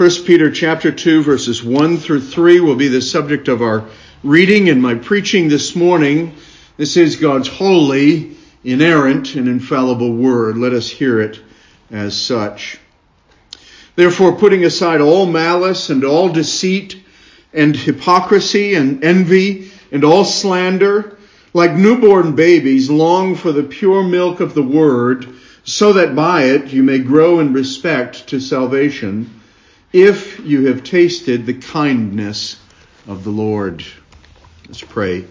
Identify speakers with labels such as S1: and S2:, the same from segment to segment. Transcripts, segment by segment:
S1: 1 Peter chapter 2 verses 1 through 3 will be the subject of our reading and my preaching this morning. This is God's holy, inerrant, and infallible word. Let us hear it as such. Therefore, putting aside all malice and all deceit and hypocrisy and envy and all slander, like newborn babies, long for the pure milk of the word, so that by it you may grow in respect to salvation if you have tasted the kindness of the Lord. Let's pray.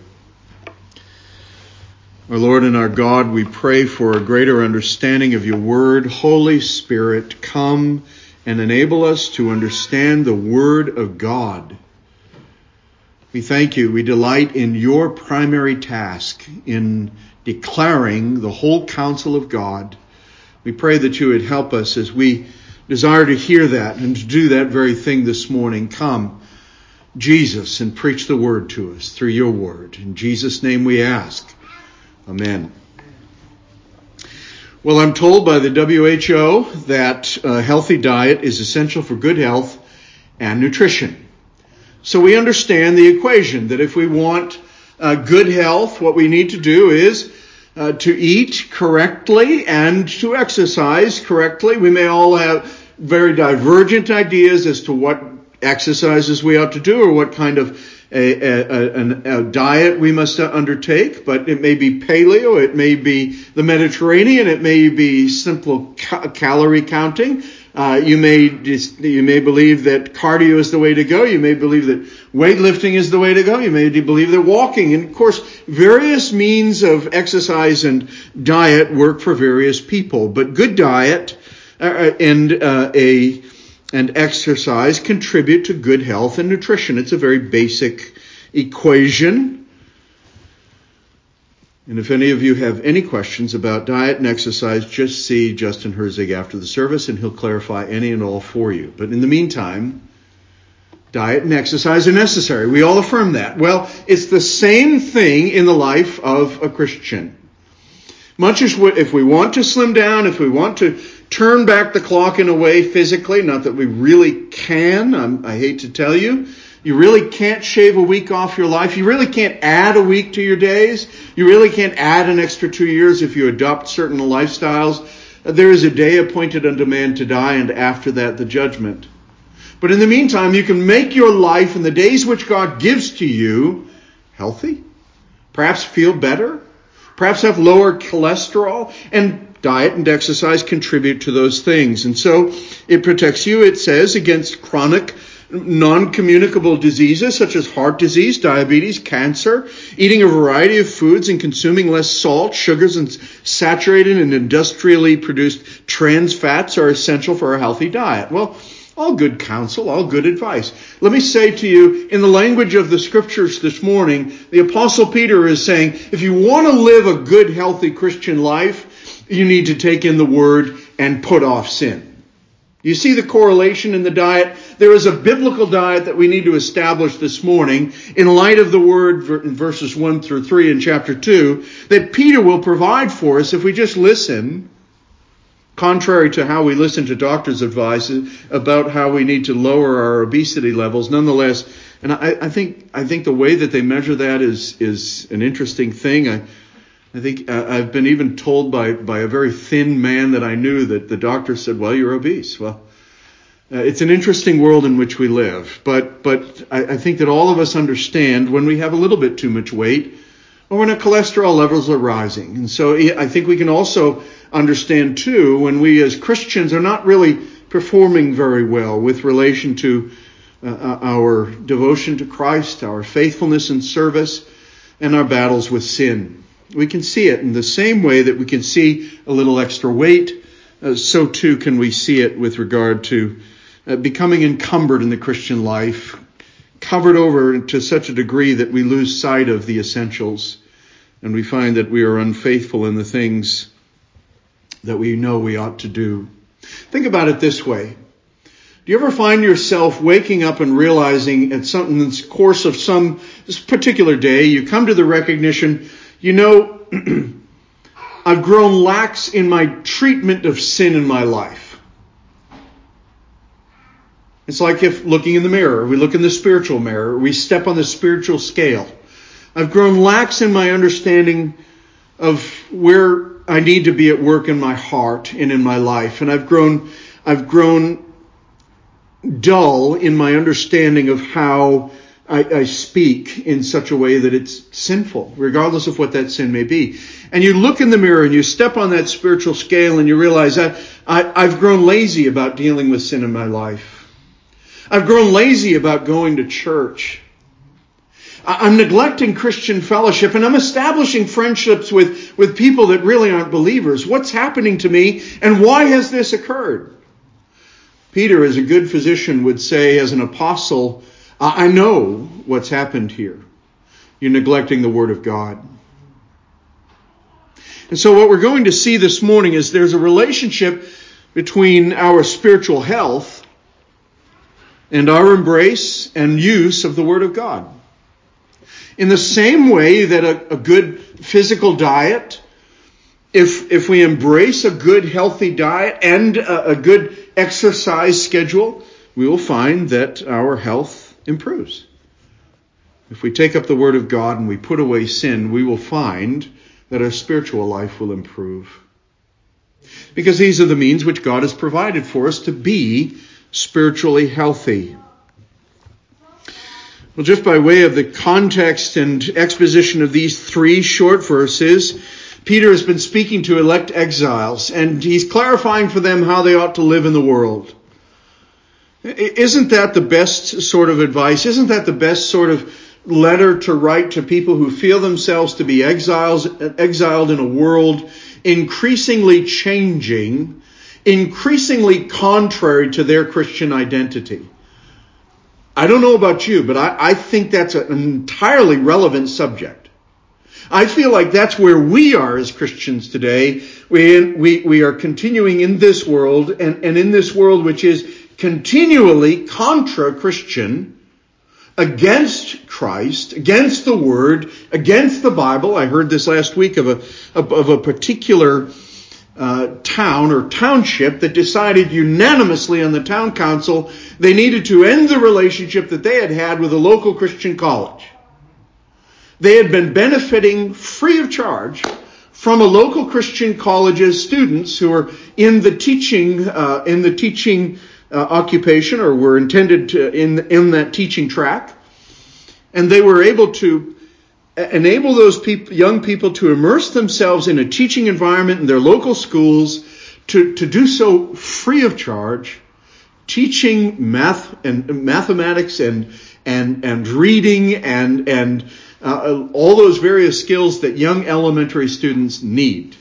S1: Our Lord and our God, we pray for a greater understanding of your word. Holy Spirit, come and enable us to understand the word of God. We thank you. We delight in your primary task in declaring the whole counsel of God. We pray that you would help us as we desire to hear that and to do that very thing this morning. Come, Jesus, and preach the word to us through your word. In Jesus' name we ask. Amen. Well, I'm told by the WHO that a healthy diet is essential for good health and nutrition. So we understand the equation that if we want uh, good health, what we need to do is uh, to eat correctly and to exercise correctly. We may all have very divergent ideas as to what exercises we ought to do or what kind of a, a, a, diet we must undertake, but it may be paleo, it may be the Mediterranean, it may be simple ca- calorie counting. Uh, you may just, you may believe that cardio is the way to go. You may believe that weightlifting is the way to go. You may believe that walking, and of course, various means of exercise and diet work for various people. But good diet uh, uh, and uh, a and exercise contribute to good health and nutrition. It's a very basic equation. And if any of you have any questions about diet and exercise, just see Justin Herzig after the service and he'll clarify any and all for you. But in the meantime, diet and exercise are necessary. We all affirm that. Well, it's the same thing in the life of a Christian. Much as if we want to slim down, if we want to turn back the clock in a way physically, not that we really can, I'm, i hate to tell you. You really can't shave a week off your life. You really can't add a week to your days. You really can't add an extra two years if you adopt certain lifestyles. There is a day appointed unto man to die, and after that, the judgment. But in the meantime, you can make your life in the days which God gives to you healthy, perhaps feel better, perhaps have lower cholesterol, and diet and exercise contribute to those things. And so it protects you, it says, against chronic non-communicable diseases such as heart disease, diabetes, cancer, eating a variety of foods and consuming less salt, sugars, and saturated and industrially produced trans fats are essential for a healthy diet. Well, all good counsel, all good advice. Let me say to you, in the language of the scriptures this morning, the apostle Peter is saying, if you want to live a good, healthy Christian life, you need to take in the word and put off sin. You see the correlation in the diet? There is a biblical diet that we need to establish this morning in light of the word in verses 1 through 3 in chapter 2 that Peter will provide for us if we just listen, contrary to how we listen to doctors' advice about how we need to lower our obesity levels. Nonetheless, and I, I think, I think the way that they measure that is, is an interesting thing. I, I think uh, I've been even told by, by a very thin man that I knew that the doctor said, well, you're obese. Well, uh, it's an interesting world in which we live, but, but I, I think that all of us understand when we have a little bit too much weight or when our cholesterol levels are rising. And so I think we can also understand too when we as Christians are not really performing very well with relation to uh, uh our devotion to Christ, our faithfulness and service, and our battles with sin. We can see it in the same way that we can see a little extra weight, uh, so too can we see it with regard to uh, becoming encumbered in the Christian life, covered over to such a degree that we lose sight of the essentials and we find that we are unfaithful in the things that we know we ought to do. Think about it this way. Do you ever find yourself waking up and realizing at some, in the course of some particular day, you come to the recognition you know, I've grown lax in my treatment of sin in my life. It's like if looking in the mirror, we look in the spiritual mirror, we step on the spiritual scale. I've grown lax in my understanding of where I need to be at work in my heart and in my life. And I've grown, I've grown dull in my understanding of how I, I, speak in such a way that it's sinful, regardless of what that sin may be. And you look in the mirror and you step on that spiritual scale and you realize that I, I've grown lazy about dealing with sin in my life. I've grown lazy about going to church. I'm neglecting Christian fellowship and I'm establishing friendships with, with people that really aren't believers. What's happening to me and why has this occurred? Peter, as a good physician, would say, as an apostle, I know what's happened here. You're neglecting the Word of God. And so what we're going to see this morning is there's a relationship between our spiritual health and our embrace and use of the Word of God. In the same way that a, a good physical diet, if, if we embrace a good healthy diet and a, a good exercise schedule, we will find that our health improves. If we take up the Word of God and we put away sin, we will find that our spiritual life will improve. Because these are the means which God has provided for us to be spiritually healthy. Well, just by way of the context and exposition of these three short verses, Peter has been speaking to elect exiles, and he's clarifying for them how they ought to live in the world. Isn't that the best sort of advice? Isn't that the best sort of letter to write to people who feel themselves to be exiles, exiled in a world increasingly changing, increasingly contrary to their Christian identity? I don't know about you, but I, I think that's an entirely relevant subject. I feel like that's where we are as Christians today. We, we, we are continuing in this world and, and in this world which is continually contra Christian, against Christ, against the Word, against the Bible. I heard this last week of a, of a particular uh, town or township that decided unanimously on the town council they needed to end the relationship that they had had with a local Christian college. They had been benefiting free of charge from a local Christian college's students who were in the teaching uh, in the teaching uh, occupation or were intended to in in that teaching track, and they were able to enable those young people to immerse themselves in a teaching environment in their local schools to, to do so free of charge, teaching math and mathematics and and and reading and and uh, all those various skills that young elementary students need.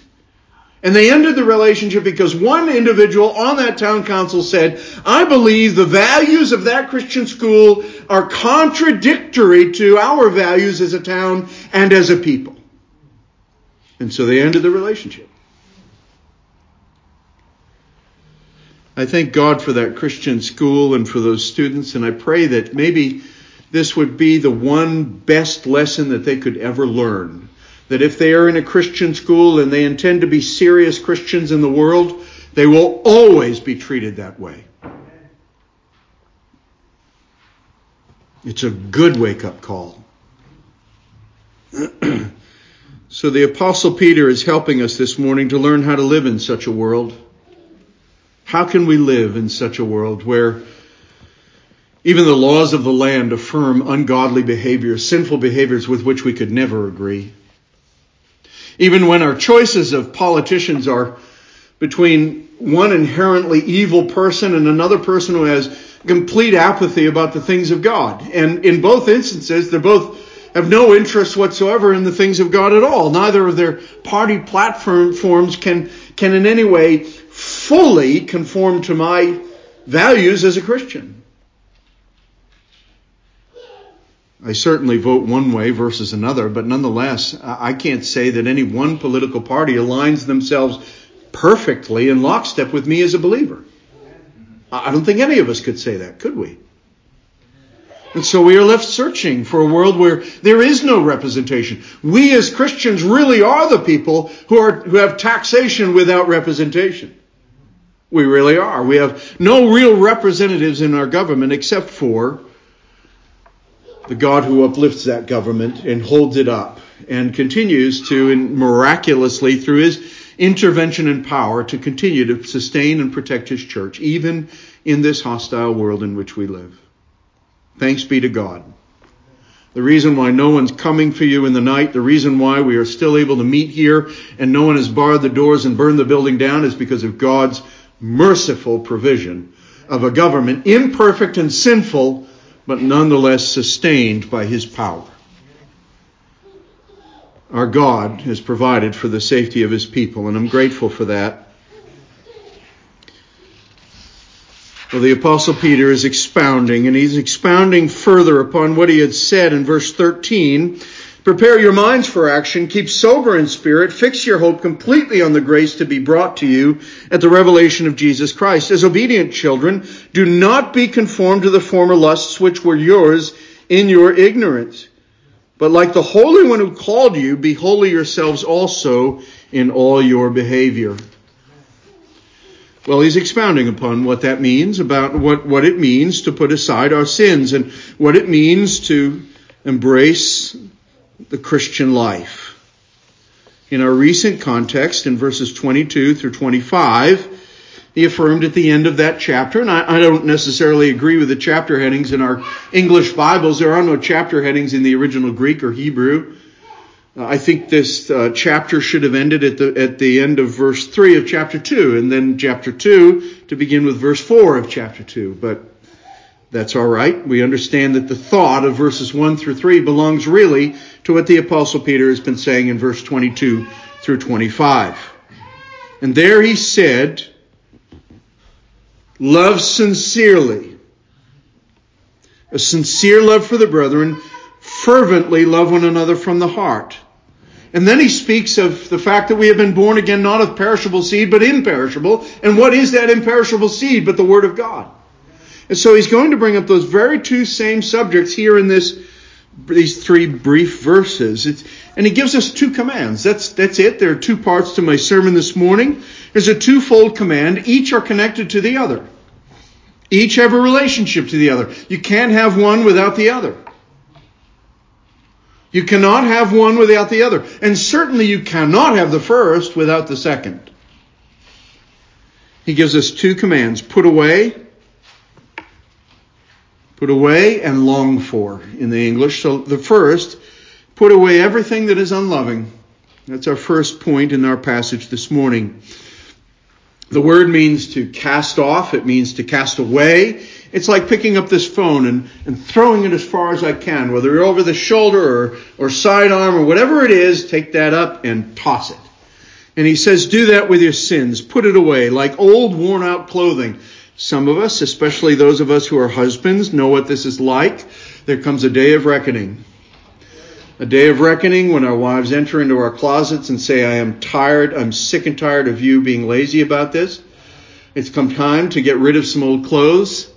S1: And they ended the relationship because one individual on that town council said, I believe the values of that Christian school are contradictory to our values as a town and as a people. And so they ended the relationship. I thank God for that Christian school and for those students, and I pray that maybe this would be the one best lesson that they could ever learn. That if they are in a Christian school and they intend to be serious Christians in the world, they will always be treated that way. It's a good wake up call. so the Apostle Peter is helping us this morning to learn how to live in such a world. How can we live in such a world where even the laws of the land affirm ungodly behaviors, sinful behaviors with which we could never agree? Even when our choices of politicians are between one inherently evil person and another person who has complete apathy about the things of God. And in both instances, they both have no interest whatsoever in the things of God at all. Neither of their party platforms can, can in any way fully conform to my values as a Christian. I certainly vote one way versus another, but nonetheless, I can't say that any one political party aligns themselves perfectly in lockstep with me as a believer. I don't think any of us could say that, could we? And so we are left searching for a world where there is no representation. We as Christians really are the people who are, who have taxation without representation. We really are. We have no real representatives in our government except for the God who uplifts that government and holds it up and continues to miraculously through his intervention and power to continue to sustain and protect his church even in this hostile world in which we live. Thanks be to God. The reason why no one's coming for you in the night, the reason why we are still able to meet here and no one has barred the doors and burned the building down is because of God's merciful provision of a government imperfect and sinful, but nonetheless sustained by his power. Our God has provided for the safety of his people, and I'm grateful for that. Well, the Apostle Peter is expounding, and he's expounding further upon what he had said in verse 13. Prepare your minds for action, keep sober in spirit, fix your hope completely on the grace to be brought to you at the revelation of Jesus Christ. As obedient children, do not be conformed to the former lusts which were yours in your ignorance. But like the Holy One who called you, be holy yourselves also in all your behavior. Well, he's expounding upon what that means, about what, what it means to put aside our sins and what it means to embrace the Christian life. In our recent context, in verses 22 through 25, he affirmed at the end of that chapter, and I, I, don't necessarily agree with the chapter headings in our English Bibles. There are no chapter headings in the original Greek or Hebrew. I think this uh, chapter should have ended at the at the end of verse three of chapter two, and then chapter two to begin with verse four of chapter two. But that's all right. We understand that the thought of verses one through three belongs really to what the apostle Peter has been saying in verse twenty-two through twenty-five. And there he said, "Love sincerely." A sincere love for the brethren, fervently love one another from the heart. And then he speaks of the fact that we have been born again not of perishable seed, but imperishable. And what is that imperishable seed but the Word of God? And so he's going to bring up those very two same subjects here in this, these three brief verses. It's, and he gives us two commands. That's, that's it. There are two parts to my sermon this morning. There's a twofold command. Each are connected to the other. Each have a relationship to the other. You can't have one without the other. You cannot have one without the other. And certainly you cannot have the first without the second. He gives us two commands put away, put away, and long for in the English. So the first, put away everything that is unloving. That's our first point in our passage this morning. The word means to cast off, it means to cast away, it's like picking up this phone and, and throwing it as far as I can, whether you're over the shoulder or, or sidearm or whatever it is, take that up and toss it. And he says, do that with your sins. Put it away like old worn out clothing. Some of us, especially those of us who are husbands, know what this is like. There comes a day of reckoning. A day of reckoning when our wives enter into our closets and say, I am tired, I'm sick and tired of you being lazy about this. It's come time to get rid of some old clothes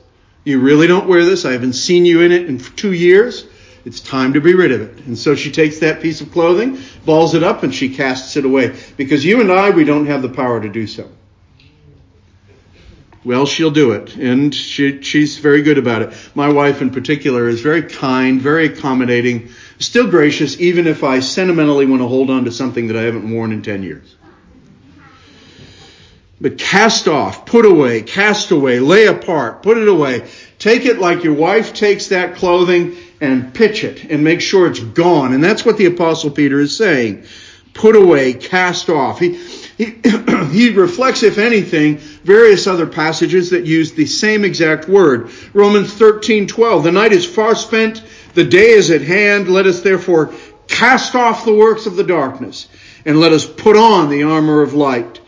S1: you really don't wear this. I haven't seen you in it in two years. It's time to be rid of it. And so she takes that piece of clothing, balls it up, and she casts it away. Because you and I, we don't have the power to do so. Well, she'll do it. And she, she's very good about it. My wife in particular is very kind, very accommodating, still gracious, even if I sentimentally want to hold on to something that I haven't worn in 10 years. But cast off, put away, cast away, lay apart, put it away. Take it like your wife takes that clothing and pitch it and make sure it's gone. And that's what the apostle Peter is saying. Put away, cast off. He, he, he reflects, if anything, various other passages that use the same exact word. Romans 13, 12. The night is far spent, the day is at hand. Let us therefore cast off the works of the darkness and let us put on the armor of light.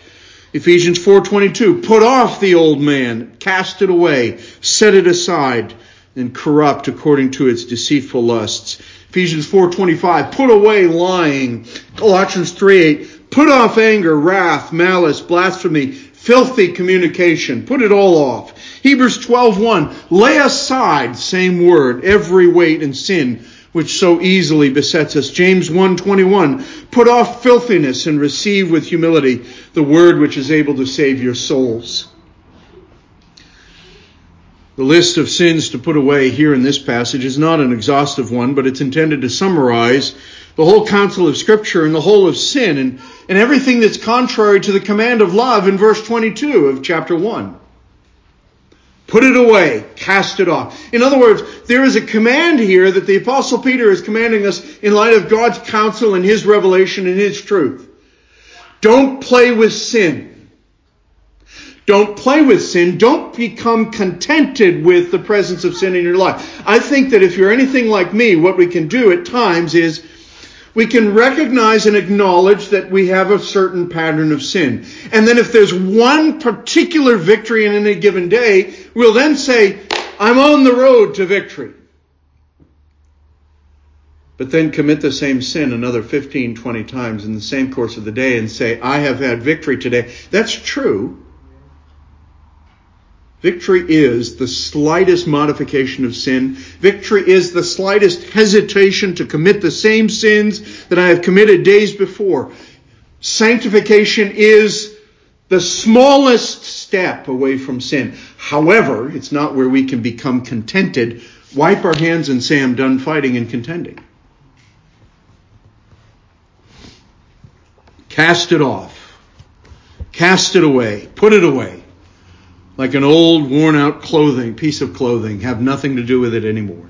S1: Ephesians 4:22 Put off the old man, cast it away, set it aside and corrupt according to its deceitful lusts. Ephesians 4:25 Put away lying. Colossians 3:8 Put off anger, wrath, malice, blasphemy, filthy communication. Put it all off. Hebrews 12:1 Lay aside, same word, every weight and sin which so easily besets us. James 1:21 Put off filthiness and receive with humility the word which is able to save your souls. The list of sins to put away here in this passage is not an exhaustive one, but it's intended to summarize the whole counsel of Scripture and the whole of sin and, and everything that's contrary to the command of love in verse 22 of chapter 1. Put it away, cast it off. In other words, there is a command here that the Apostle Peter is commanding us in light of God's counsel and His revelation and His truth. Don't play with sin. Don't play with sin. Don't become contented with the presence of sin in your life. I think that if you're anything like me, what we can do at times is we can recognize and acknowledge that we have a certain pattern of sin. And then if there's one particular victory in any given day, we'll then say, I'm on the road to victory. But then commit the same sin another 15, 20 times in the same course of the day and say, I have had victory today. That's true. Victory is the slightest modification of sin. Victory is the slightest hesitation to commit the same sins that I have committed days before. Sanctification is the smallest step away from sin. However, it's not where we can become contented, wipe our hands and say, I'm done fighting and contending. Cast it off. Cast it away. Put it away like an old worn out clothing, piece of clothing, have nothing to do with it anymore.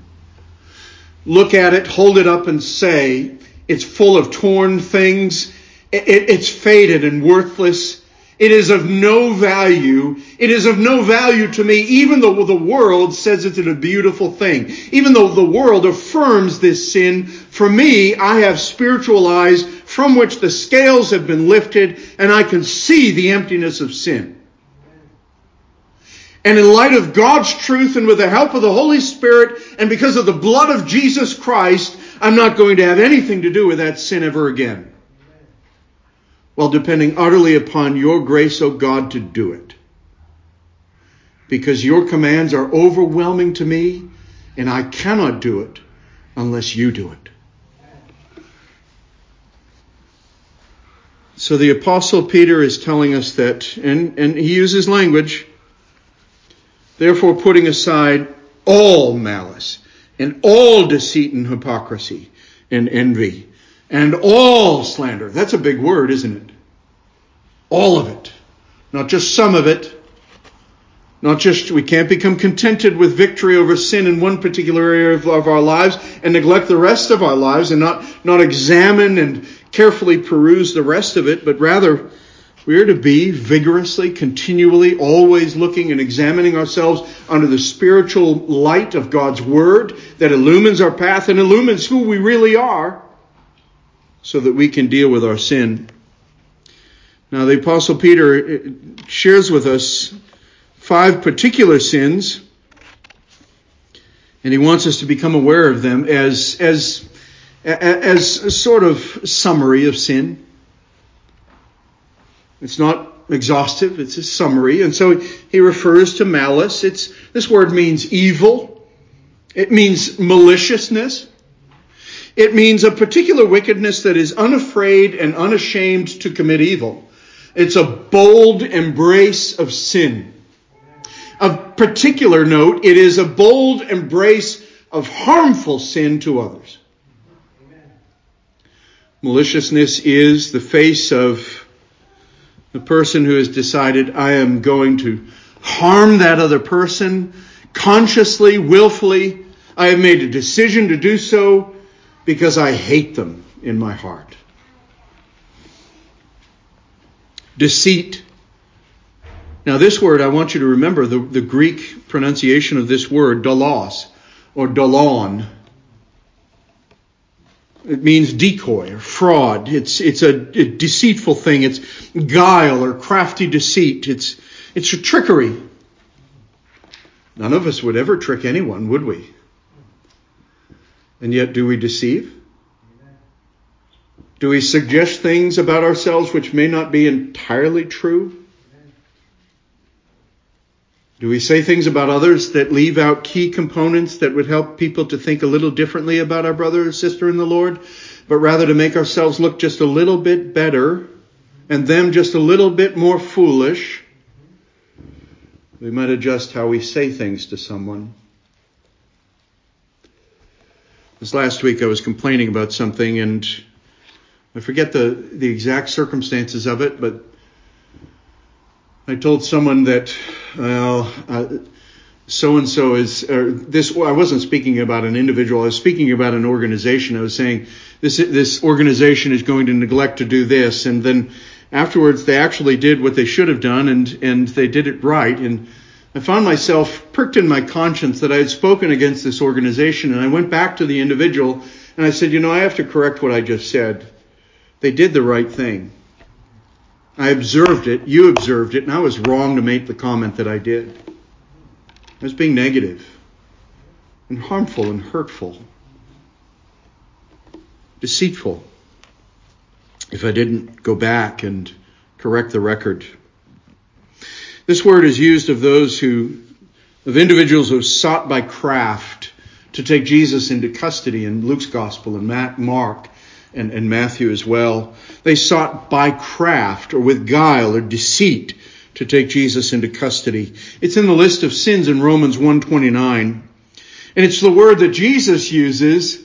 S1: Look at it, hold it up and say, it's full of torn things. it's faded and worthless. It is of no value. It is of no value to me, even though the world says it's a beautiful thing. Even though the world affirms this sin, for me, I have spiritual eyes from which the scales have been lifted and I can see the emptiness of sin. And in light of God's truth and with the help of the Holy Spirit and because of the blood of Jesus Christ, I'm not going to have anything to do with that sin ever again. While depending utterly upon your grace, O oh God, to do it. Because your commands are overwhelming to me, and I cannot do it unless you do it. So the Apostle Peter is telling us that, and, and he uses language Therefore, putting aside all malice and all deceit and hypocrisy and envy and all slander. That's a big word, isn't it? All of it. Not just some of it. Not just, we can't become contented with victory over sin in one particular area of, our lives and neglect the rest of our lives and not, not examine and carefully peruse the rest of it, but rather we are to be vigorously, continually, always looking and examining ourselves under the spiritual light of God's Word that illumines our path and illumines who we really are so that we can deal with our sin. Now, the Apostle Peter uh, shares with us five particular sins, and he wants us to become aware of them as, as, as a sort of summary of sin. It's not exhaustive, it's a summary. And so he refers to malice. It's, this word means evil. It means maliciousness. It means a particular wickedness that is unafraid and unashamed to commit evil. It's a bold embrace of sin. Of particular note, it is a bold embrace of harmful sin to others. Maliciousness is the face of the person who has decided, I am going to harm that other person consciously, willfully. I have made a decision to do so because I hate them in my heart. Deceit. Now, this word, I want you to remember the, the Greek pronunciation of this word, dalos, or dalon. It means decoy or fraud. It's, it's a, a deceitful thing. It's guile or crafty deceit. It's, it's a trickery. None of us would ever trick anyone, would we? And yet, do we deceive? Do we suggest things about ourselves which may not be entirely true? Do we say things about others that leave out key components that would help people to think a little differently about our brother or sister in the Lord, but rather to make ourselves look just a little bit better and them just a little bit more foolish? We might adjust how we say things to someone. This last week I was complaining about something and I forget the, the exact circumstances of it, but I told someone that, well, so and so is, this, I wasn't speaking about an individual, I was speaking about an organization. I was saying this, this organization is going to neglect to do this. And then afterwards they actually did what they should have done and, and they did it right. And I found myself pricked in my conscience that I had spoken against this organization. And I went back to the individual and I said, you know, I have to correct what I just said. They did the right thing. I observed it, you observed it, and I was wrong to make the comment that I did. I was being negative and harmful and hurtful, deceitful if I didn't go back and correct the record. This word is used of those who, of individuals who sought by craft to take Jesus into custody in Luke's gospel and Mark and, and Matthew as well. They sought by craft or with guile or deceit to take Jesus into custody. It's in the list of sins in Romans 129. And it's the word that Jesus uses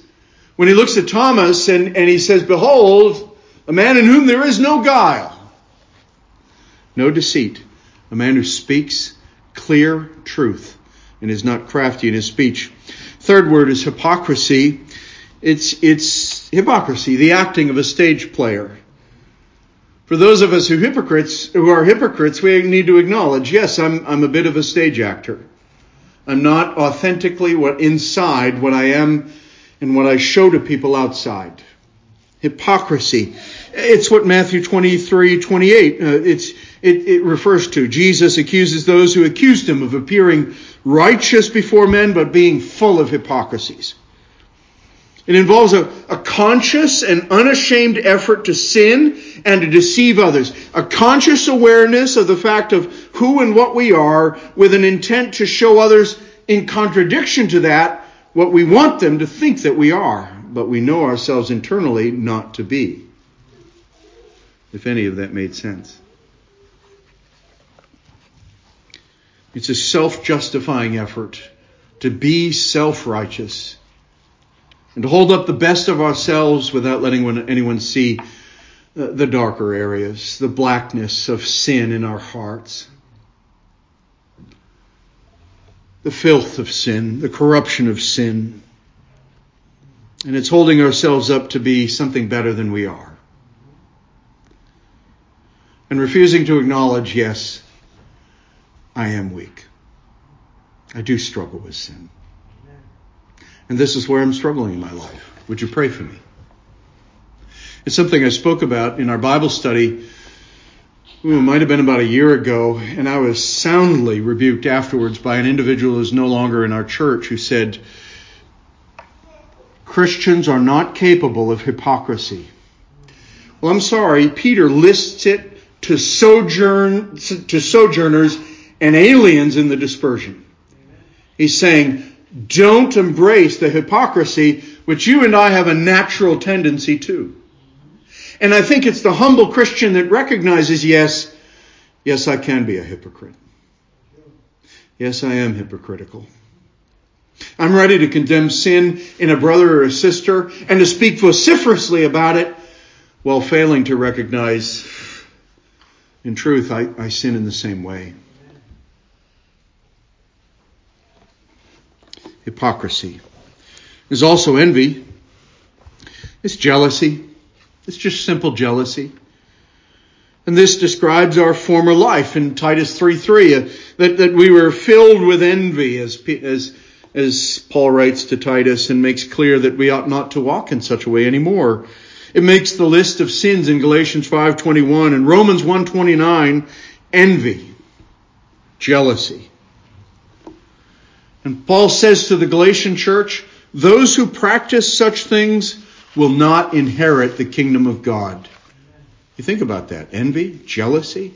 S1: when he looks at Thomas and, and he says, Behold, a man in whom there is no guile, no deceit, a man who speaks clear truth and is not crafty in his speech. Third word is hypocrisy. It's, it's hypocrisy, the acting of a stage player. For those of us who hypocrites, who are hypocrites, we need to acknowledge, yes, I'm, I'm a bit of a stage actor. I'm not authentically what inside what I am and what I show to people outside. Hypocrisy. It's what Matthew 23, 28, uh, it's, it, it refers to. Jesus accuses those who accused him of appearing righteous before men, but being full of hypocrisies. It involves a, a, conscious and unashamed effort to sin and to deceive others. A conscious awareness of the fact of who and what we are with an intent to show others in contradiction to that what we want them to think that we are, but we know ourselves internally not to be. If any of that made sense. It's a self-justifying effort to be self-righteous and to hold up the best of ourselves without letting anyone see uh, the darker areas, the blackness of sin in our hearts, the filth of sin, the corruption of sin. And it's holding ourselves up to be something better than we are. And refusing to acknowledge, yes, I am weak. I do struggle with sin. And this is where I'm struggling in my life. Would you pray for me? It's something I spoke about in our Bible study. It might have been about a year ago, and I was soundly rebuked afterwards by an individual who's no longer in our church who said, Christians are not capable of hypocrisy. Well, I'm sorry, Peter lists it to sojourn to sojourners and aliens in the dispersion. He's saying, don't embrace the hypocrisy which you and I have a natural tendency to. And I think it's the humble Christian that recognizes, yes, yes, I can be a hypocrite. Yes, I am hypocritical. I'm ready to condemn sin in a brother or a sister and to speak vociferously about it while failing to recognize, in truth, I, I sin in the same way. Hypocrisy. There's also envy. It's jealousy. It's just simple jealousy. And this describes our former life in Titus 3.3, uh, that, that we were filled with envy, as, as, as Paul writes to Titus and makes clear that we ought not to walk in such a way anymore. It makes the list of sins in Galatians 5.21 and Romans 1.29, envy, jealousy, and Paul says to the Galatian church, those who practice such things will not inherit the kingdom of God. You think about that. Envy, jealousy.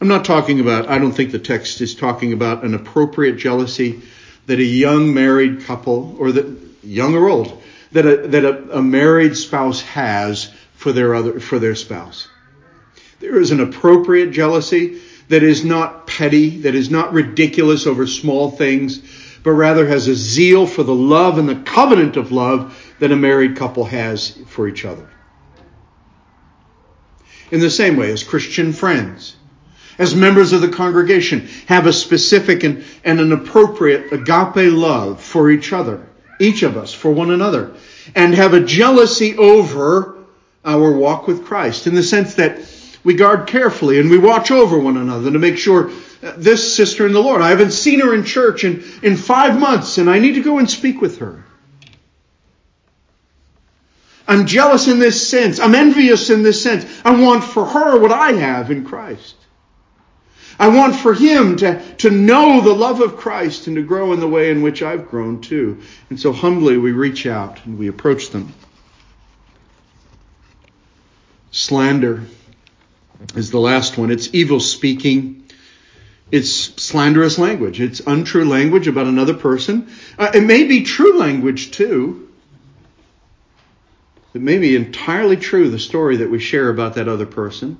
S1: I'm not talking about, I don't think the text is talking about an appropriate jealousy that a young married couple, or that, young or old, that a, that a, a married spouse has for their other, for their spouse. There is an appropriate jealousy that is not petty, that is not ridiculous over small things, but rather has a zeal for the love and the covenant of love that a married couple has for each other. In the same way as Christian friends, as members of the congregation, have a specific and, and an appropriate agape love for each other, each of us for one another, and have a jealousy over our walk with Christ in the sense that we guard carefully and we watch over one another to make sure uh, this sister in the Lord, I haven't seen her in church in, in five months and I need to go and speak with her. I'm jealous in this sense. I'm envious in this sense. I want for her what I have in Christ. I want for him to, to know the love of Christ and to grow in the way in which I've grown too. And so humbly we reach out and we approach them. Slander is the last one. It's evil speaking. It's slanderous language. It's untrue language about another person. Uh, it may be true language too. It may be entirely true, the story that we share about that other person,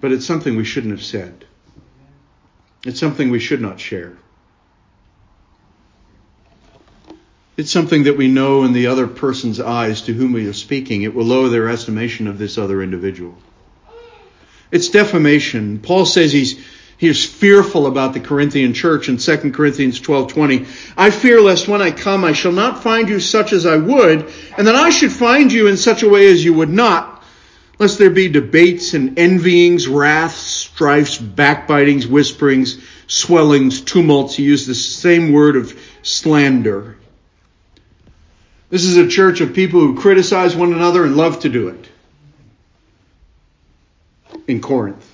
S1: but it's something we shouldn't have said. It's something we should not share. It's something that we know in the other person's eyes to whom we are speaking. It will lower their estimation of this other individual. It's defamation. Paul says he's he is fearful about the Corinthian church in 2 Corinthians 12:20. I fear lest when I come I shall not find you such as I would, and that I should find you in such a way as you would not, lest there be debates and envyings, wraths, strifes, backbitings, whisperings, swellings, tumults. He used the same word of slander. This is a church of people who criticize one another and love to do it. In Corinth.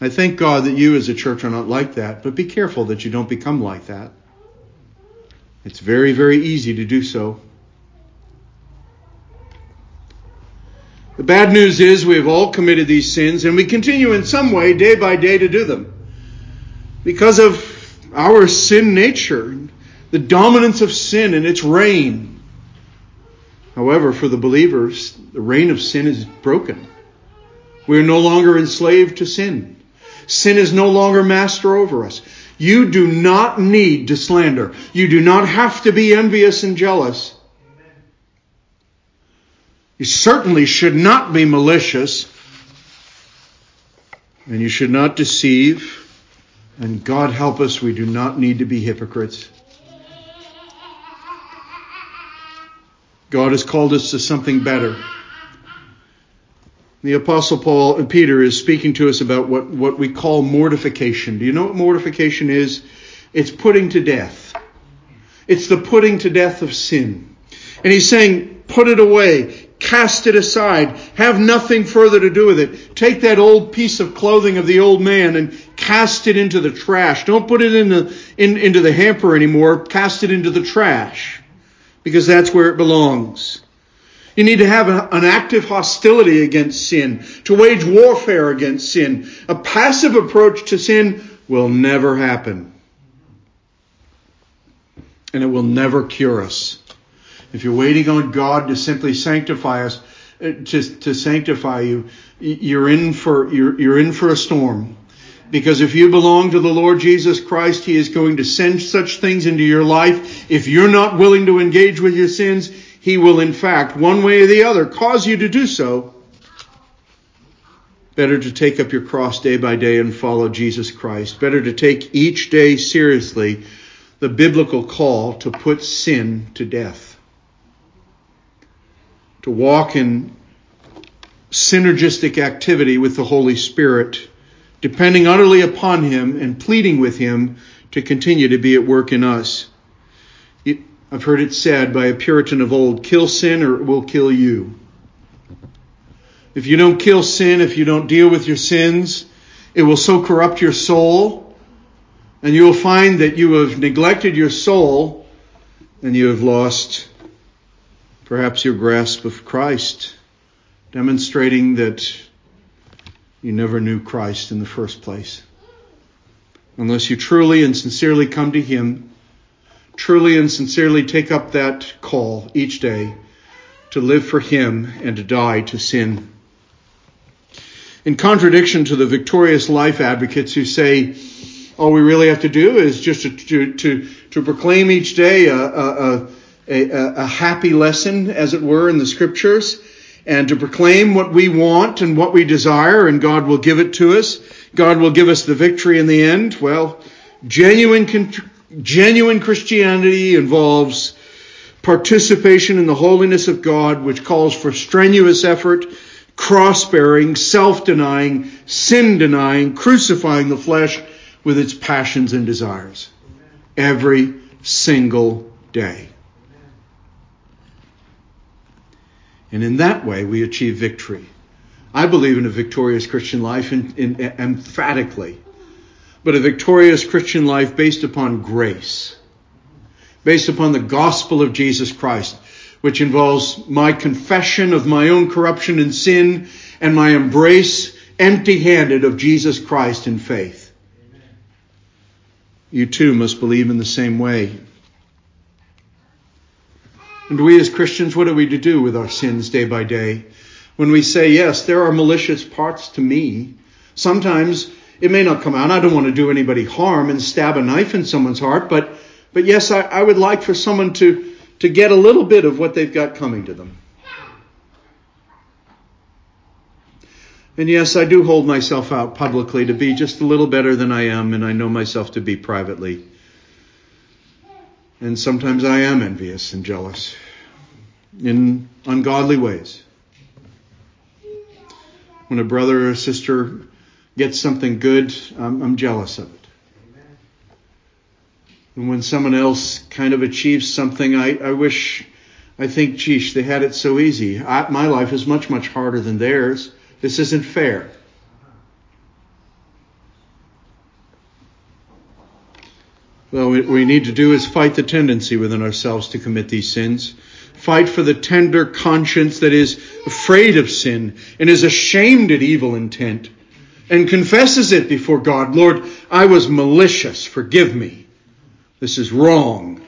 S1: I thank God that you as a church are not like that, but be careful that you don't become like that. It's very, very easy to do so. The bad news is we have all committed these sins and we continue in some way day by day to do them. Because of our sin nature, the dominance of sin and its reign. However, for the believers, the reign of sin is broken. We are no longer enslaved to sin. Sin is no longer master over us. You do not need to slander. You do not have to be envious and jealous. You certainly should not be malicious. And you should not deceive. And God help us, we do not need to be hypocrites. God has called us to something better. The apostle Paul and Peter is speaking to us about what, what we call mortification. Do you know what mortification is? It's putting to death. It's the putting to death of sin. And he's saying, put it away. Cast it aside. Have nothing further to do with it. Take that old piece of clothing of the old man and cast it into the trash. Don't put it in the, in, into the hamper anymore. Cast it into the trash. Because that's where it belongs. You need to have an active hostility against sin, to wage warfare against sin. A passive approach to sin will never happen. And it will never cure us. If you're waiting on God to simply sanctify us, uh, to, to sanctify you, you're in for you're, you're in for a storm. Because if you belong to the Lord Jesus Christ, He is going to send such things into your life. If you're not willing to engage with your sins, He will in fact, one way or the other, cause you to do so. Better to take up your cross day by day and follow Jesus Christ. Better to take each day seriously the biblical call to put sin to death to walk in synergistic activity with the Holy Spirit, depending utterly upon Him and pleading with Him to continue to be at work in us. I've heard it said by a Puritan of old kill sin or it will kill you. If you don't kill sin, if you don't deal with your sins, it will so corrupt your soul, and you will find that you have neglected your soul and you have lost perhaps your grasp of Christ, demonstrating that you never knew Christ in the first place. Unless you truly and sincerely come to Him, truly and sincerely take up that call each day to live for Him and to die to sin. in contradiction to the victorious life advocates who say all we really have to do is just to, to, to, to proclaim each day a, a, a, a, happy lesson, as it were, in the scriptures, and to proclaim what we want and what we desire, and God will give it to us. God will give us the victory in the end. Well, genuine, genuine Christianity involves participation in the holiness of God, which calls for strenuous effort, cross bearing, self denying, sin denying, crucifying the flesh with its passions and desires. Every single day. And in that way, we achieve victory. I believe in a victorious Christian life in, in, emphatically, but a victorious Christian life based upon grace based upon the gospel of Jesus Christ, which involves my confession of my own corruption and sin and my embrace empty handed of Jesus Christ in faith. You too must believe in the same way. And we as Christians, what are we to do with our sins day by day? When we say, yes, there are malicious parts to me, sometimes it may not come out. I don't want to do anybody harm and stab a knife in someone's heart, but but yes, I, I would like for someone to, to get a little bit of what they've got coming to them. And yes, I do hold myself out publicly to be just a little better than I am, and I know myself to be privately. And sometimes I am envious and jealous in ungodly ways. When a brother or a sister gets something good, I'm, I'm jealous of it. And when someone else kind of achieves something, I, I wish, I think, geez, they had it so easy. I, my life is much, much harder than theirs. This isn't fair. Well, what we need to do is fight the tendency within ourselves to commit these sins. Fight for the tender conscience that is afraid of sin and is ashamed at evil intent and confesses it before God. Lord, I was malicious. Forgive me. This is wrong.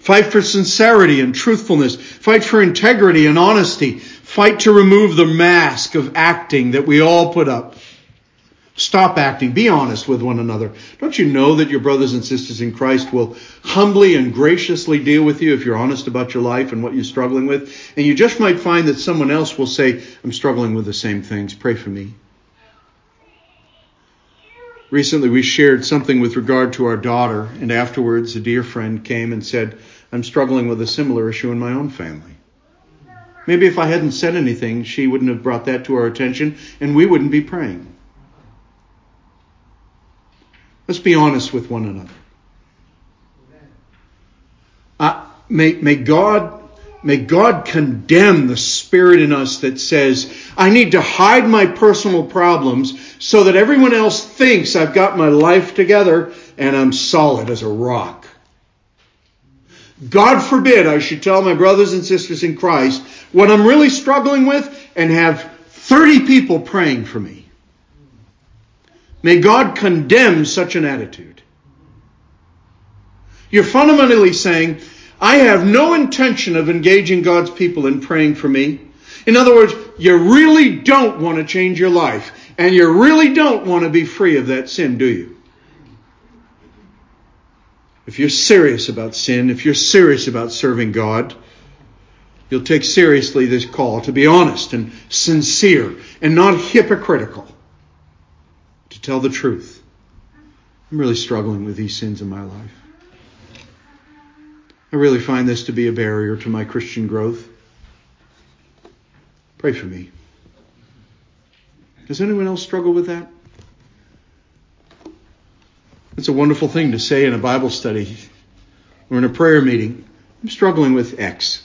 S1: Fight for sincerity and truthfulness. Fight for integrity and honesty. Fight to remove the mask of acting that we all put up. Stop acting. Be honest with one another. Don't you know that your brothers and sisters in Christ will humbly and graciously deal with you if you're honest about your life and what you're struggling with? And you just might find that someone else will say, I'm struggling with the same things. Pray for me. Recently, we shared something with regard to our daughter, and afterwards, a dear friend came and said, I'm struggling with a similar issue in my own family. Maybe if I hadn't said anything, she wouldn't have brought that to our attention, and we wouldn't be praying. Let's be honest with one another. Uh, may, may God May God condemn the spirit in us that says, I need to hide my personal problems so that everyone else thinks I've got my life together and I'm solid as a rock. God forbid I should tell my brothers and sisters in Christ what I'm really struggling with and have 30 people praying for me. May God condemn such an attitude. You're fundamentally saying, I have no intention of engaging God's people in praying for me. In other words, you really don't want to change your life, and you really don't want to be free of that sin, do you? If you're serious about sin, if you're serious about serving God, you'll take seriously this call to be honest and sincere and not hypocritical, to tell the truth. I'm really struggling with these sins in my life. I really find this to be a barrier to my Christian growth. Pray for me. Does anyone else struggle with that? It's a wonderful thing to say in a Bible study or in a prayer meeting. I'm struggling with X.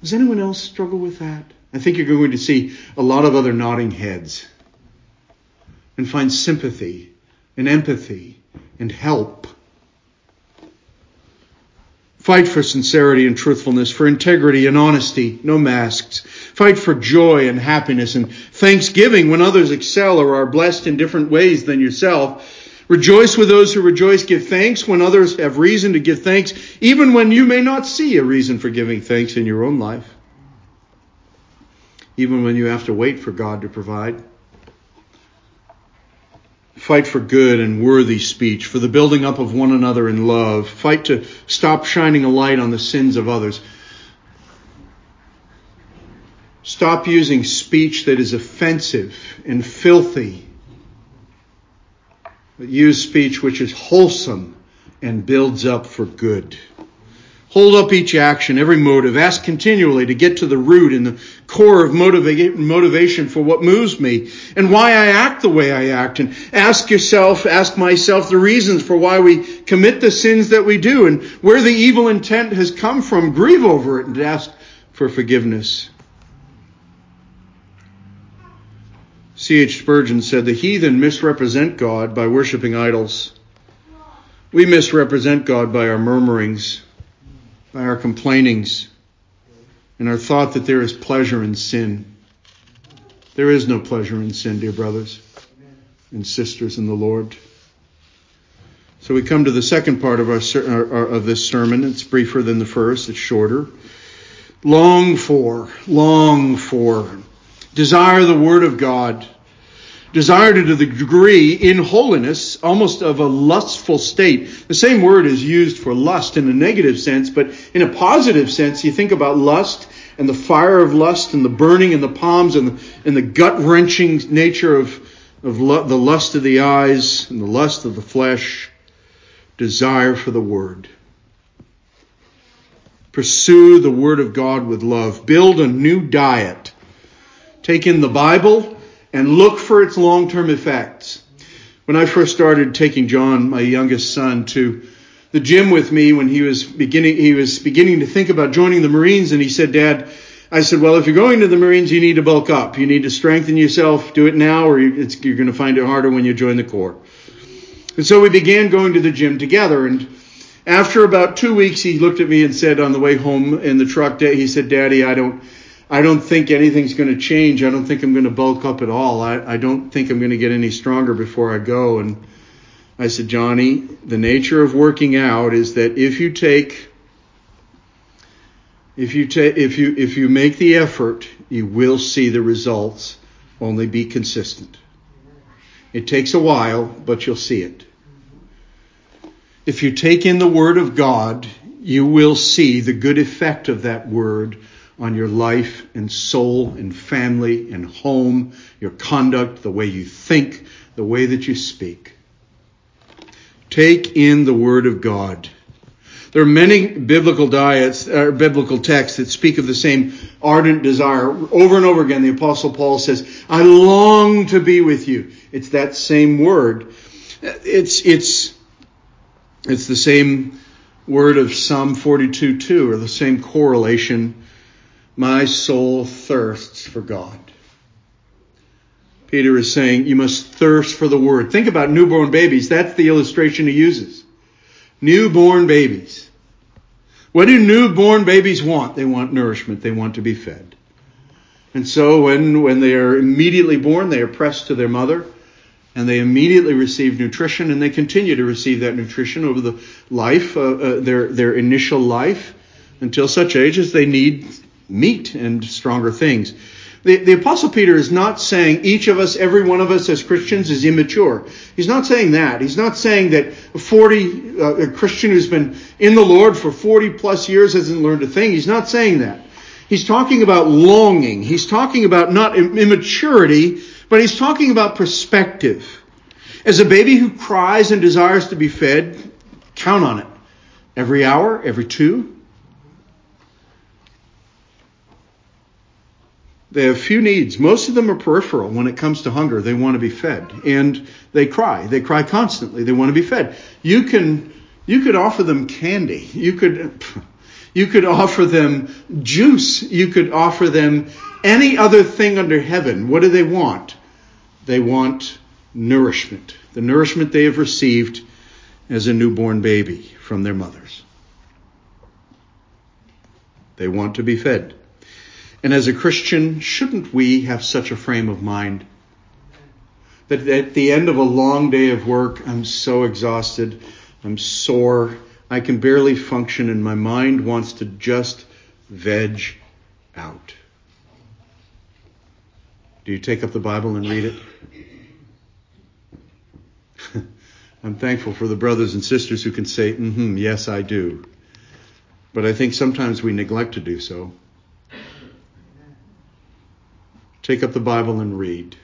S1: Does anyone else struggle with that? I think you're going to see a lot of other nodding heads and find sympathy and empathy and help Fight for sincerity and truthfulness, for integrity and honesty, no masks. Fight for joy and happiness and thanksgiving when others excel or are blessed in different ways than yourself. Rejoice with those who rejoice. Give thanks when others have reason to give thanks, even when you may not see a reason for giving thanks in your own life. Even when you have to wait for God to provide. Fight for good and worthy speech, for the building up of one another in love. Fight to stop shining a light on the sins of others. Stop using speech that is offensive and filthy. But use speech which is wholesome and builds up for good. Hold up each action, every motive. Ask continually to get to the root and the core of motivation for what moves me and why I act the way I act. And ask yourself, ask myself the reasons for why we commit the sins that we do and where the evil intent has come from. Grieve over it and ask for forgiveness. C.H. Spurgeon said, The heathen misrepresent God by worshiping idols. We misrepresent God by our murmurings by our complainings and our thought that there is pleasure in sin. There is no pleasure in sin, dear brothers and sisters in the Lord. So we come to the second part of our uh, of this sermon. It's briefer than the first. It's shorter. Long for, long for, desire the Word of God desired it to the degree in holiness, almost of a lustful state. The same word is used for lust in a negative sense, but in a positive sense, you think about lust and the fire of lust and the burning in the palms and the, and the gut wrenching nature of, of the lust of the eyes and the lust of the flesh, desire for the word. Pursue the word of God with love. Build a new diet. Take in the Bible and look for its long term effects. When I first started taking John, my youngest son, to the gym with me when he was beginning, he was beginning to think about joining the Marines, and he said, Dad, I said, well, if you're going to the Marines, you need to bulk up. You need to strengthen yourself. Do it now, or you're going to find it harder when you join the Corps. And so we began going to the gym together. And after about two weeks, he looked at me and said on the way home in the truck, he said, Daddy, I don't, I don't think anything's going to change. I don't think I'm going to bulk up at all. I, I don't think I'm going to get any stronger before I go. And I said, Johnny, the nature of working out is that if you take if you take if you if you make the effort, you will see the results. Only be consistent. It takes a while, but you'll see it. If you take in the word of God, you will see the good effect of that word on your life and soul and family and home, your conduct, the way you think, the way that you speak. Take in the Word of God. There are many biblical diets, or uh, biblical texts that speak of the same ardent desire. Over and over again, the Apostle Paul says, I long to be with you. It's that same word. It's, it's, it's the same word of Psalm 42 2, or the same correlation my soul thirsts for God. Peter is saying you must thirst for the word. Think about newborn babies. That's the illustration he uses. Newborn babies. What do newborn babies want? They want nourishment. They want to be fed. And so when, when they are immediately born, they are pressed to their mother and they immediately receive nutrition and they continue to receive that nutrition over the life, uh, uh, their, their initial life until such age as they need meat and stronger things. The, the apostle Peter is not saying each of us, every one of us as Christians is immature. He's not saying that. He's not saying that a 40, uh, a Christian who's been in the Lord for 40 plus years hasn't learned a thing. He's not saying that. He's talking about longing. He's talking about not immaturity, but he's talking about perspective. As a baby who cries and desires to be fed, count on it. Every hour, every two, They have few needs. Most of them are peripheral when it comes to hunger. They want to be fed. And they cry. They cry constantly. They want to be fed. You can, you could offer them candy. You could, you could offer them juice. You could offer them any other thing under heaven. What do they want? They want nourishment. The nourishment they have received as a newborn baby from their mothers. They want to be fed. And as a Christian, shouldn't we have such a frame of mind? That at the end of a long day of work, I'm so exhausted, I'm sore, I can barely function, and my mind wants to just veg out. Do you take up the Bible and read it? I'm thankful for the brothers and sisters who can say, mm-hmm, yes, I do. But I think sometimes we neglect to do so. Take up the Bible and read.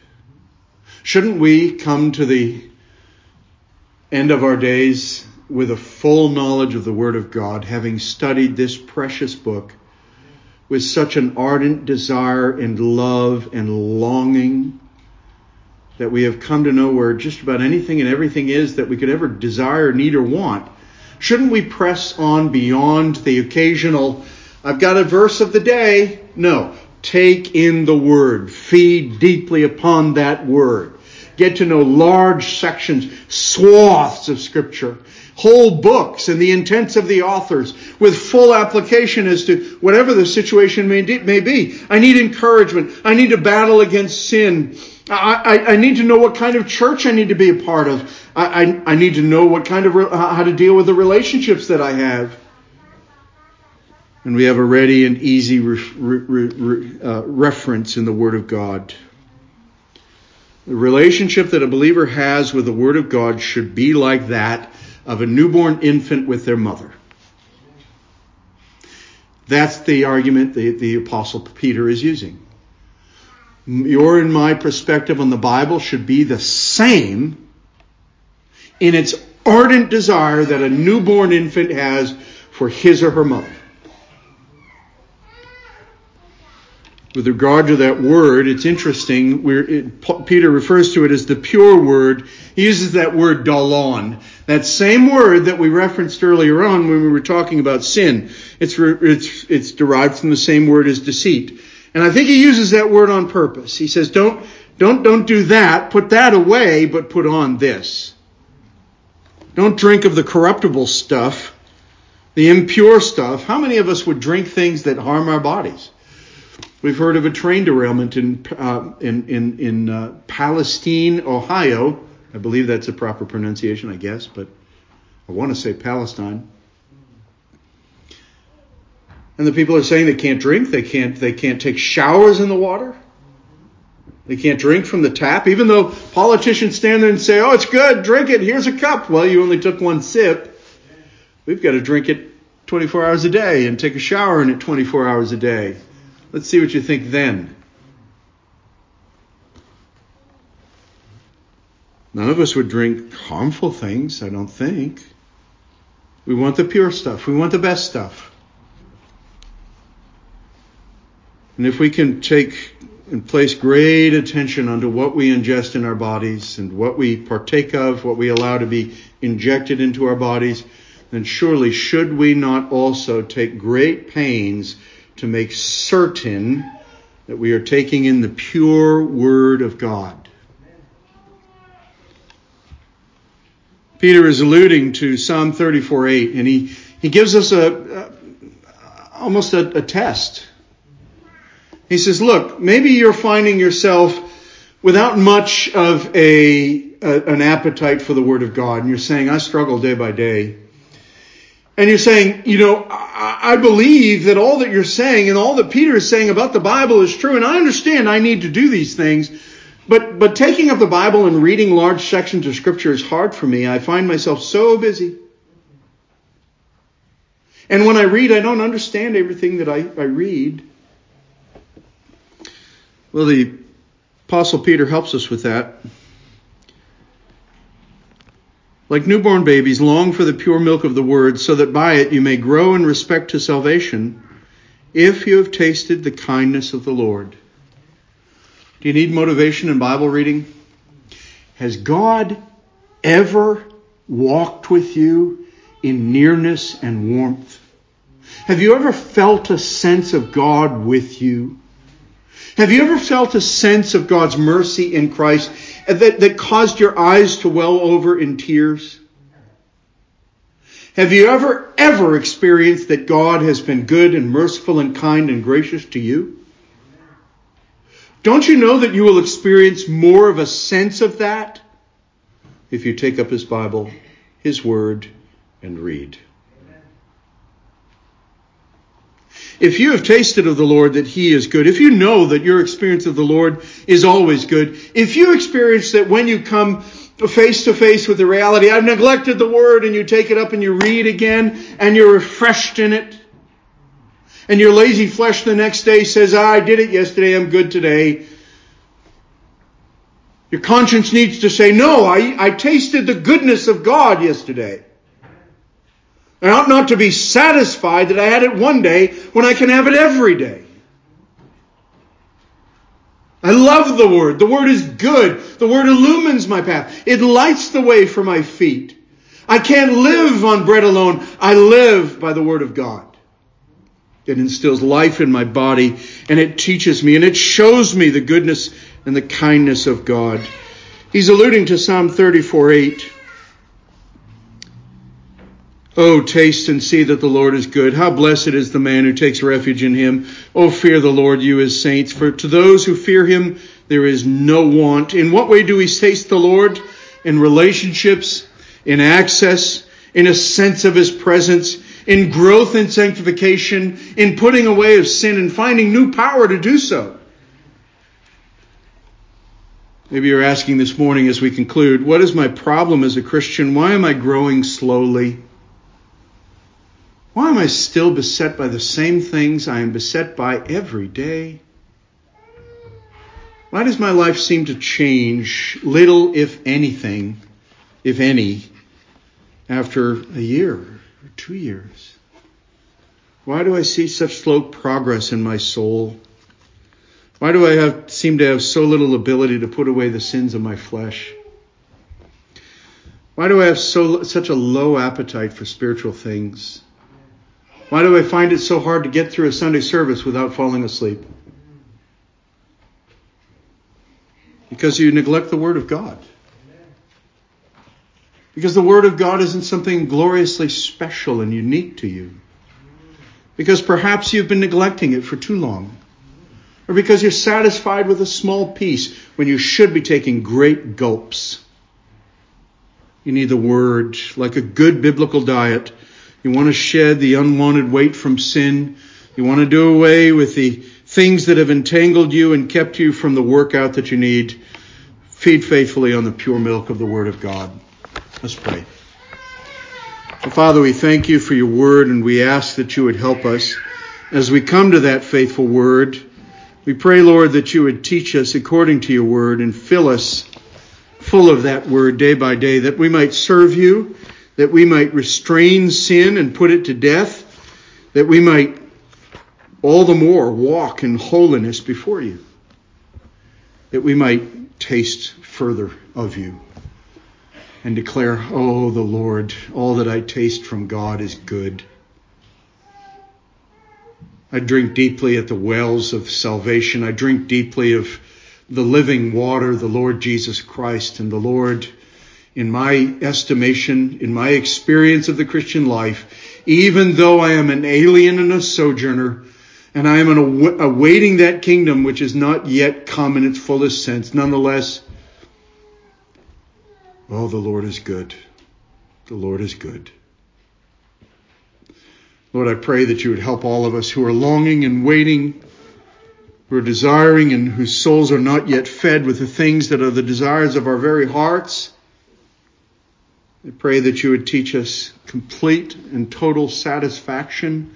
S1: Shouldn't we come to the end of our days with a full knowledge of the Word of God, having studied this precious book with such an ardent desire and love and longing that we have come to know where just about anything and everything is that we could ever desire, need, or want. Shouldn't we press on beyond the occasional, I've got a verse of the day? No. Take in the Word. Feed deeply upon that Word. Get to know large sections, swaths of Scripture, whole books and the intents of the authors with full application as to whatever the situation may, may be. I need encouragement. I need to battle against sin. I, I, I, need to know what kind of church I need to be a part of. I, I, I need to know what kind of re- how to deal with the relationships that I have. And we have a ready and easy re- re- uh, reference in the Word of God. The relationship that a believer has with the Word of God should be like that of a newborn infant with their mother. That's the argument the, the Apostle Peter is using your and my perspective on the Bible should be the same in its ardent desire that a newborn infant has for his or her mother. With regard to that word, it's interesting. It, Peter refers to it as the pure word. He uses that word adolon. That same word that we referenced earlier on when we were talking about sin. It's, it's, it's derived from the same word as deceit. And I think he uses that word on purpose. He says, don't, don't, don't do that. Put that away, but put on this. Don't drink of the corruptible stuff, the impure stuff. How many of us would drink things that harm our bodies? We've heard of a train derailment in, uh, in, in, in uh, Palestine, Ohio. I believe that's a proper pronunciation, I guess, but I want to say Palestine. And the people are saying they can't drink, they can't, they can't take showers in the water. They can't drink from the tap, even though politicians stand there and say, oh, it's good, drink it, here's a cup. Well, you only took one sip. We've got to drink it 24 hours a day and take a shower in it 24 hours a day. Let's see what you think then. None of us would drink harmful things, I don't think. We want the pure stuff. We want the best stuff. And if we can take and place great attention onto what we ingest in our bodies and what we partake of, what we allow to be injected into our bodies, then surely should we not also take great pains to make certain that we are taking in the pure Word of God? Peter is alluding to Psalm 34:8, and he, he gives us a, a almost a, a test he says, look, maybe you're finding yourself without much of a, a, an appetite for the Word of God, and you're saying, I struggle day by day. And you're saying, you know, I, I believe that all that you're saying and all that Peter is saying about the Bible is true, and I understand I need to do these things. But, but taking up the Bible and reading large sections of Scripture is hard for me. I find myself so busy. And when I read, I don't understand everything that I, I read. Well, the Apostle Peter helps us with that. Like newborn babies, long for the pure milk of the word, so that by it you may grow in respect to salvation, if you have tasted the kindness of the Lord. Do you need motivation in Bible reading? Has God ever walked with you in nearness and warmth? Have you ever felt a sense of God with you? Have you ever felt a sense of God's mercy in Christ Uh, that, that caused your eyes to well over in tears? Have you ever, ever experienced that God has been good and merciful and kind and gracious to you? Don't you know that you will experience more of a sense of that if you take up His Bible, His Word, and read? If you have tasted of the Lord that He is good, if you know that your experience of the Lord is always good, if you experience that when you come face to face with the reality. I've neglected the word and you take it up and you read again and you're refreshed in it. And your lazy flesh the next day says, ah, I did it yesterday, I'm good today. Your conscience needs to say, no, I, I tasted the goodness of God yesterday. I ought not to be satisfied that I had it one day when I can have it every day. I love the Word. The Word is good. The Word illumines my path. It lights the way for my feet. I can't live on bread alone. I live by the Word of God. It instills life in my body and it teaches me and it shows me the goodness and the kindness of God. He's alluding to Psalm 34 8. Oh, taste and see that the Lord is good. How blessed is the man who takes refuge in him. Oh, fear the Lord, you his saints. For to those who fear him, there is no want. In what way do we taste the Lord? In relationships, in access, in a sense of his presence, in growth and sanctification, in putting away of sin and finding new power to do so. Maybe you're asking this morning as we conclude, what is my problem as a Christian? Why am I growing slowly? Why am I still beset by the same things I am beset by every day? Why does my life seem to change little, if anything, if any, after a year or two years? Why do I see such slow progress in my soul? Why do I have, seem to have so little ability to put away the sins of my flesh? Why do I have so, such a low appetite for spiritual things? Why do I find it so hard to get through a Sunday service without falling asleep? Because you neglect the Word of God. Because the Word of God isn't something gloriously special and unique to you. Because perhaps you've been neglecting it for too long. Or because you're satisfied with a small piece when you should be taking great gulps. You need the Word like a good biblical diet you want to shed the unwanted weight from sin. You want to do away with the things that have entangled you and kept you from the workout that you need. Feed faithfully on the pure milk of the Word of God. Let's pray. So, Father, we thank you for your Word and we ask that you would help us as we come to that faithful Word. We pray, Lord, that you would teach us according to your Word and fill us full of that Word day by day that we might serve you that we might restrain sin and put it to death, that we might all the more walk in holiness before you, that we might taste further of you and declare, Oh, the Lord, all that I taste from God is good. I drink deeply at the wells of salvation. I drink deeply of the living water, the Lord Jesus Christ, and the Lord in my estimation, in my experience of the Christian life, even though I am an alien and a sojourner, and I am awaiting that kingdom which is not yet come in its fullest sense, nonetheless, oh, the Lord is good. The Lord is good. Lord, I pray that you would help all of us who are longing and waiting, who are desiring and whose souls are not yet fed with the things that are the desires of our very hearts. I pray that you would teach us complete and total satisfaction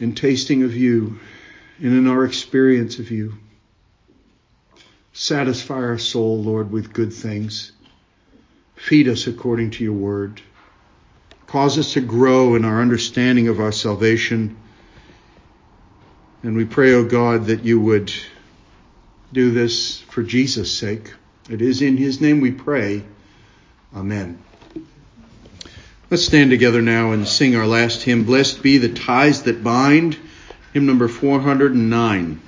S1: in tasting of you and in our experience of you. Satisfy our soul, Lord, with good things. Feed us according to your word. Cause us to grow in our understanding of our salvation. And we pray, O oh God, that you would do this for Jesus' sake. It is in his name we pray. Amen. Let's stand together now and sing our last hymn, Blessed Be the Ties That Bind, hymn number 409.